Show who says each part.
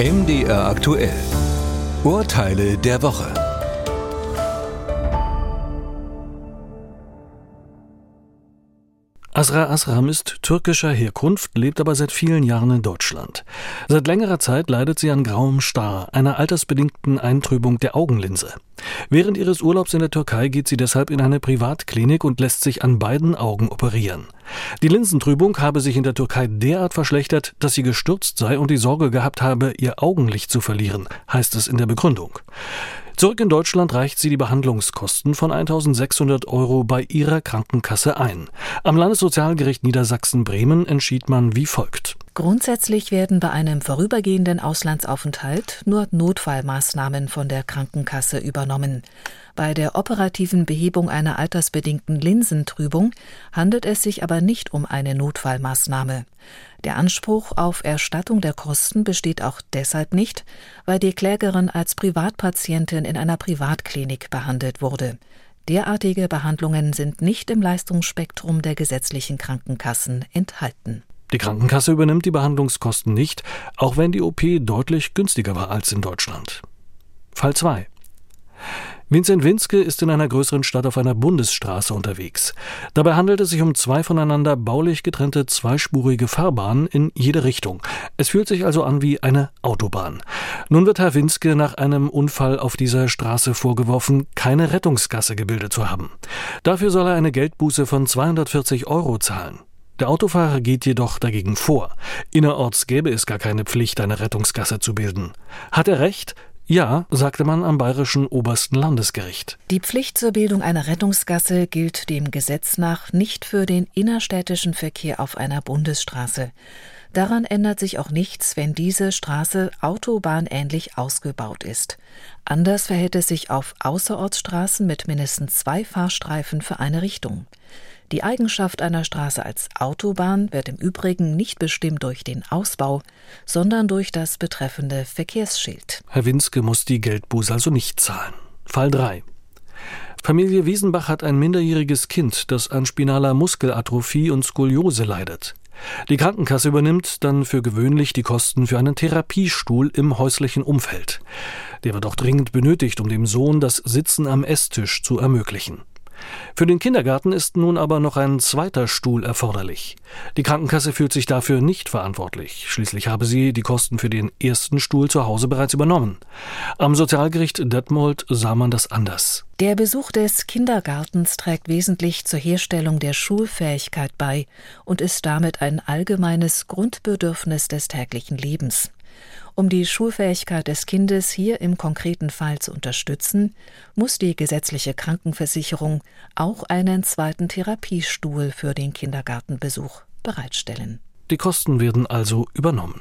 Speaker 1: MDR aktuell. Urteile der Woche.
Speaker 2: Asra Asram ist türkischer Herkunft, lebt aber seit vielen Jahren in Deutschland. Seit längerer Zeit leidet sie an grauem Star, einer altersbedingten Eintrübung der Augenlinse. Während ihres Urlaubs in der Türkei geht sie deshalb in eine Privatklinik und lässt sich an beiden Augen operieren. Die Linsentrübung habe sich in der Türkei derart verschlechtert, dass sie gestürzt sei und die Sorge gehabt habe, ihr Augenlicht zu verlieren, heißt es in der Begründung. Zurück in Deutschland reicht sie die Behandlungskosten von 1600 Euro bei ihrer Krankenkasse ein. Am Landessozialgericht Niedersachsen-Bremen entschied man wie folgt.
Speaker 3: Grundsätzlich werden bei einem vorübergehenden Auslandsaufenthalt nur Notfallmaßnahmen von der Krankenkasse übernommen. Bei der operativen Behebung einer altersbedingten Linsentrübung handelt es sich aber nicht um eine Notfallmaßnahme. Der Anspruch auf Erstattung der Kosten besteht auch deshalb nicht, weil die Klägerin als Privatpatientin in einer Privatklinik behandelt wurde. Derartige Behandlungen sind nicht im Leistungsspektrum der gesetzlichen Krankenkassen enthalten.
Speaker 2: Die Krankenkasse übernimmt die Behandlungskosten nicht, auch wenn die OP deutlich günstiger war als in Deutschland. Fall 2. Vincent Winske ist in einer größeren Stadt auf einer Bundesstraße unterwegs. Dabei handelt es sich um zwei voneinander baulich getrennte zweispurige Fahrbahnen in jede Richtung. Es fühlt sich also an wie eine Autobahn. Nun wird Herr Winske nach einem Unfall auf dieser Straße vorgeworfen, keine Rettungsgasse gebildet zu haben. Dafür soll er eine Geldbuße von 240 Euro zahlen. Der Autofahrer geht jedoch dagegen vor. Innerorts gäbe es gar keine Pflicht, eine Rettungsgasse zu bilden. Hat er recht? Ja, sagte man am bayerischen obersten Landesgericht.
Speaker 3: Die Pflicht zur Bildung einer Rettungsgasse gilt dem Gesetz nach nicht für den innerstädtischen Verkehr auf einer Bundesstraße. Daran ändert sich auch nichts, wenn diese Straße autobahnähnlich ausgebaut ist. Anders verhält es sich auf Außerortsstraßen mit mindestens zwei Fahrstreifen für eine Richtung. Die Eigenschaft einer Straße als Autobahn wird im Übrigen nicht bestimmt durch den Ausbau, sondern durch das betreffende Verkehrsschild.
Speaker 2: Herr Winske muss die Geldbuße also nicht zahlen. Fall 3. Familie Wiesenbach hat ein minderjähriges Kind, das an spinaler Muskelatrophie und Skoliose leidet. Die Krankenkasse übernimmt dann für gewöhnlich die Kosten für einen Therapiestuhl im häuslichen Umfeld. Der wird auch dringend benötigt, um dem Sohn das Sitzen am Esstisch zu ermöglichen. Für den Kindergarten ist nun aber noch ein zweiter Stuhl erforderlich. Die Krankenkasse fühlt sich dafür nicht verantwortlich. Schließlich habe sie die Kosten für den ersten Stuhl zu Hause bereits übernommen. Am Sozialgericht Detmold sah man das anders.
Speaker 3: Der Besuch des Kindergartens trägt wesentlich zur Herstellung der Schulfähigkeit bei und ist damit ein allgemeines Grundbedürfnis des täglichen Lebens. Um die Schulfähigkeit des Kindes hier im konkreten Fall zu unterstützen, muss die gesetzliche Krankenversicherung auch einen zweiten Therapiestuhl für den Kindergartenbesuch bereitstellen.
Speaker 2: Die Kosten werden also übernommen.